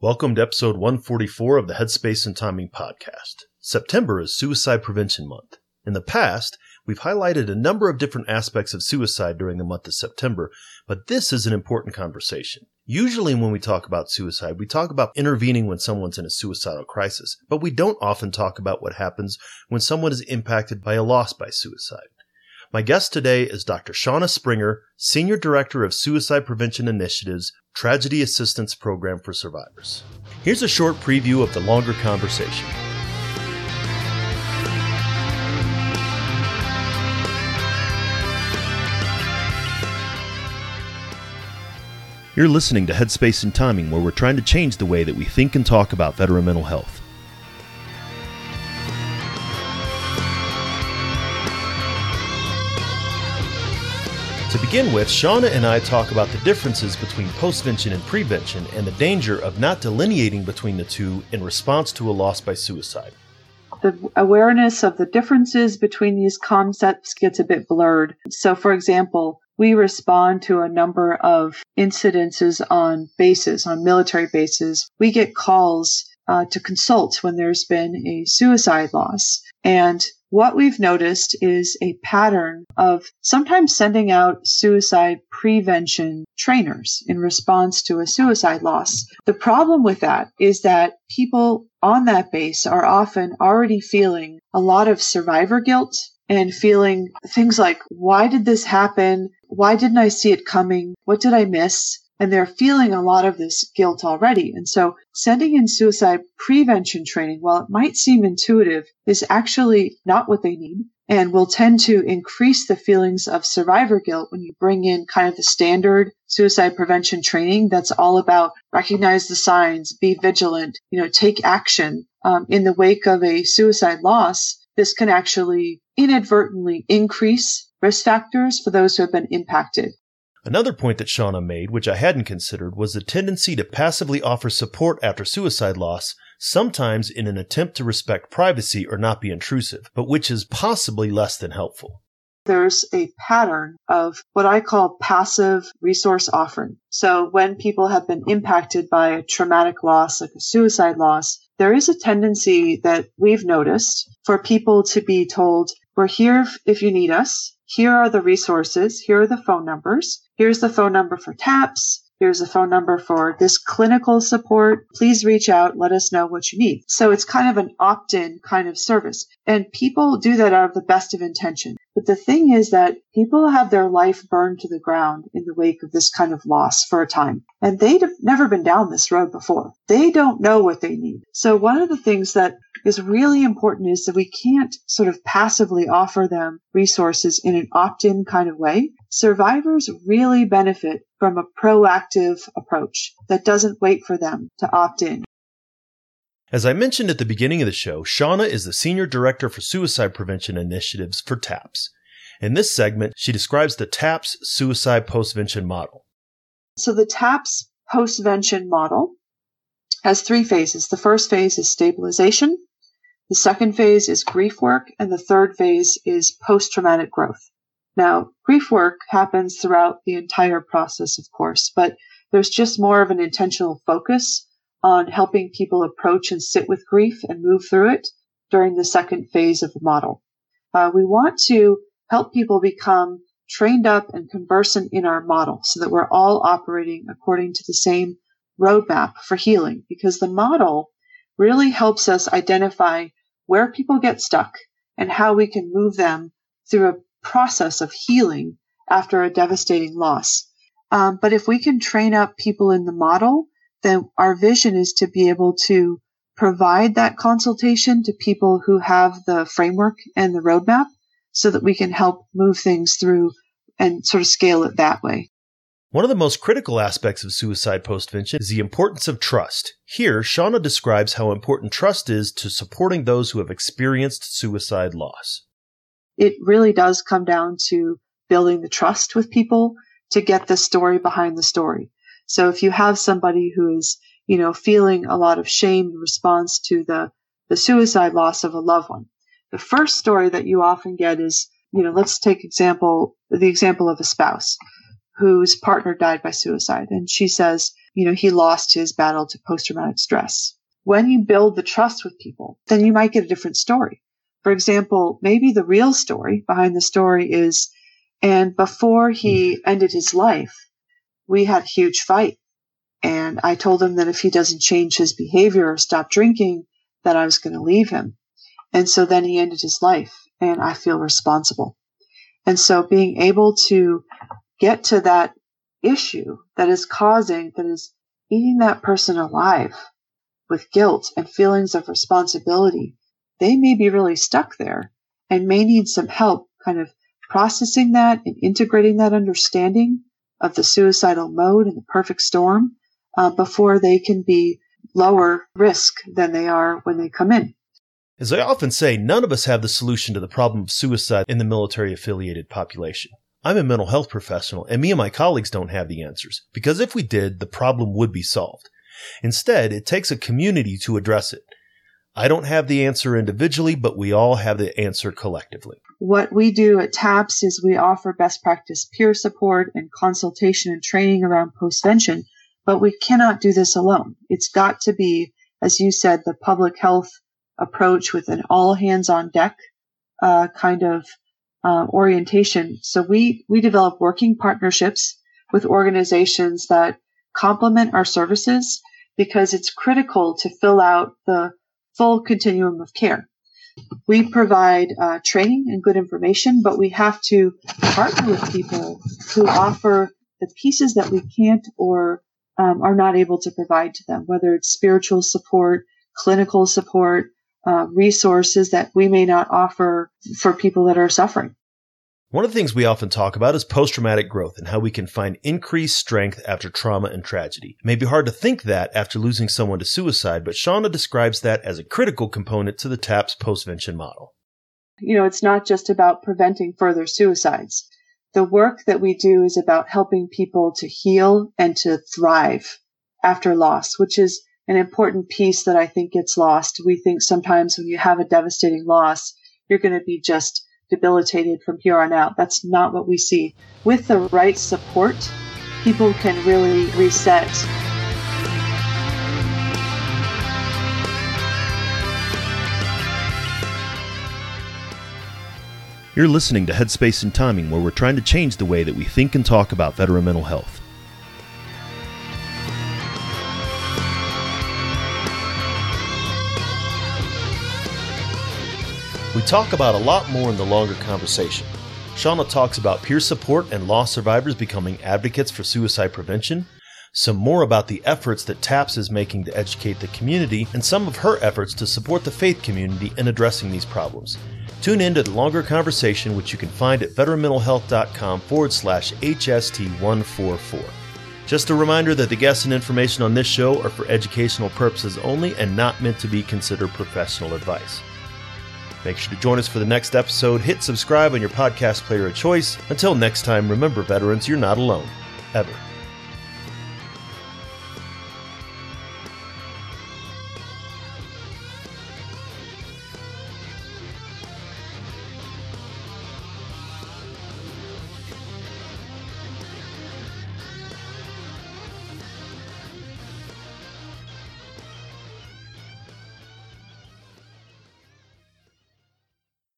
Welcome to episode 144 of the Headspace and Timing podcast. September is Suicide Prevention Month. In the past, we've highlighted a number of different aspects of suicide during the month of September, but this is an important conversation. Usually when we talk about suicide, we talk about intervening when someone's in a suicidal crisis, but we don't often talk about what happens when someone is impacted by a loss by suicide. My guest today is Dr. Shauna Springer, Senior Director of Suicide Prevention Initiatives, Tragedy Assistance Program for Survivors. Here's a short preview of the longer conversation. You're listening to Headspace and Timing, where we're trying to change the way that we think and talk about veteran mental health. To begin with, Shauna and I talk about the differences between postvention and prevention and the danger of not delineating between the two in response to a loss by suicide. The awareness of the differences between these concepts gets a bit blurred. So, for example, we respond to a number of incidences on bases, on military bases. We get calls uh, to consult when there's been a suicide loss. And what we've noticed is a pattern of sometimes sending out suicide prevention trainers in response to a suicide loss. The problem with that is that people on that base are often already feeling a lot of survivor guilt and feeling things like, why did this happen? Why didn't I see it coming? What did I miss? And they're feeling a lot of this guilt already. And so sending in suicide prevention training, while it might seem intuitive, is actually not what they need and will tend to increase the feelings of survivor guilt when you bring in kind of the standard suicide prevention training that's all about recognize the signs, be vigilant, you know, take action um, in the wake of a suicide loss. This can actually inadvertently increase risk factors for those who have been impacted. Another point that Shauna made, which I hadn't considered, was the tendency to passively offer support after suicide loss, sometimes in an attempt to respect privacy or not be intrusive, but which is possibly less than helpful. There's a pattern of what I call passive resource offering. So when people have been impacted by a traumatic loss, like a suicide loss, there is a tendency that we've noticed for people to be told, we're here if you need us. Here are the resources. Here are the phone numbers. Here's the phone number for TAPS. Here's a phone number for this clinical support. Please reach out. Let us know what you need. So it's kind of an opt-in kind of service. And people do that out of the best of intention. But the thing is that people have their life burned to the ground in the wake of this kind of loss for a time. And they've never been down this road before. They don't know what they need. So one of the things that is really important is that we can't sort of passively offer them resources in an opt-in kind of way. Survivors really benefit from a proactive approach that doesn't wait for them to opt in. As I mentioned at the beginning of the show, Shauna is the Senior Director for Suicide Prevention Initiatives for TAPS. In this segment, she describes the TAPS suicide postvention model. So the TAPS postvention model has three phases. The first phase is stabilization. The second phase is grief work, and the third phase is post traumatic growth. Now, grief work happens throughout the entire process, of course, but there's just more of an intentional focus on helping people approach and sit with grief and move through it during the second phase of the model. Uh, we want to help people become trained up and conversant in our model so that we're all operating according to the same roadmap for healing because the model really helps us identify where people get stuck and how we can move them through a process of healing after a devastating loss. Um, but if we can train up people in the model, then our vision is to be able to provide that consultation to people who have the framework and the roadmap so that we can help move things through and sort of scale it that way. One of the most critical aspects of suicide postvention is the importance of trust. Here, Shauna describes how important trust is to supporting those who have experienced suicide loss. It really does come down to building the trust with people to get the story behind the story. So if you have somebody who is, you know, feeling a lot of shame in response to the, the suicide loss of a loved one, the first story that you often get is, you know, let's take example, the example of a spouse whose partner died by suicide. And she says, you know, he lost his battle to post traumatic stress. When you build the trust with people, then you might get a different story. For example, maybe the real story behind the story is, and before he hmm. ended his life, we had a huge fight. And I told him that if he doesn't change his behavior or stop drinking, that I was going to leave him. And so then he ended his life and I feel responsible. And so being able to get to that issue that is causing, that is eating that person alive with guilt and feelings of responsibility, they may be really stuck there and may need some help kind of processing that and integrating that understanding of the suicidal mode and the perfect storm uh, before they can be lower risk than they are when they come in. As I often say, none of us have the solution to the problem of suicide in the military affiliated population. I'm a mental health professional, and me and my colleagues don't have the answers, because if we did, the problem would be solved. Instead, it takes a community to address it. I don't have the answer individually, but we all have the answer collectively. What we do at TAPS is we offer best practice peer support and consultation and training around postvention, but we cannot do this alone. It's got to be, as you said, the public health approach with an all hands on deck uh, kind of uh, orientation. So we we develop working partnerships with organizations that complement our services because it's critical to fill out the full continuum of care. We provide uh, training and good information, but we have to partner with people who offer the pieces that we can't or um, are not able to provide to them, whether it's spiritual support, clinical support, uh, resources that we may not offer for people that are suffering. One of the things we often talk about is post traumatic growth and how we can find increased strength after trauma and tragedy. It may be hard to think that after losing someone to suicide, but Shauna describes that as a critical component to the TAPS postvention model. You know, it's not just about preventing further suicides. The work that we do is about helping people to heal and to thrive after loss, which is an important piece that I think gets lost. We think sometimes when you have a devastating loss, you're going to be just debilitated from here on out. That's not what we see. With the right support, people can really reset. You're listening to Headspace and Timing, where we're trying to change the way that we think and talk about veteran mental health. We talk about a lot more in the longer conversation. Shauna talks about peer support and loss survivors becoming advocates for suicide prevention, some more about the efforts that TAPS is making to educate the community, and some of her efforts to support the faith community in addressing these problems. Tune in to the longer conversation, which you can find at veteranmentalhealth.com forward slash HST144. Just a reminder that the guests and information on this show are for educational purposes only and not meant to be considered professional advice. Make sure to join us for the next episode. Hit subscribe on your podcast player of choice. Until next time, remember, veterans, you're not alone. Ever.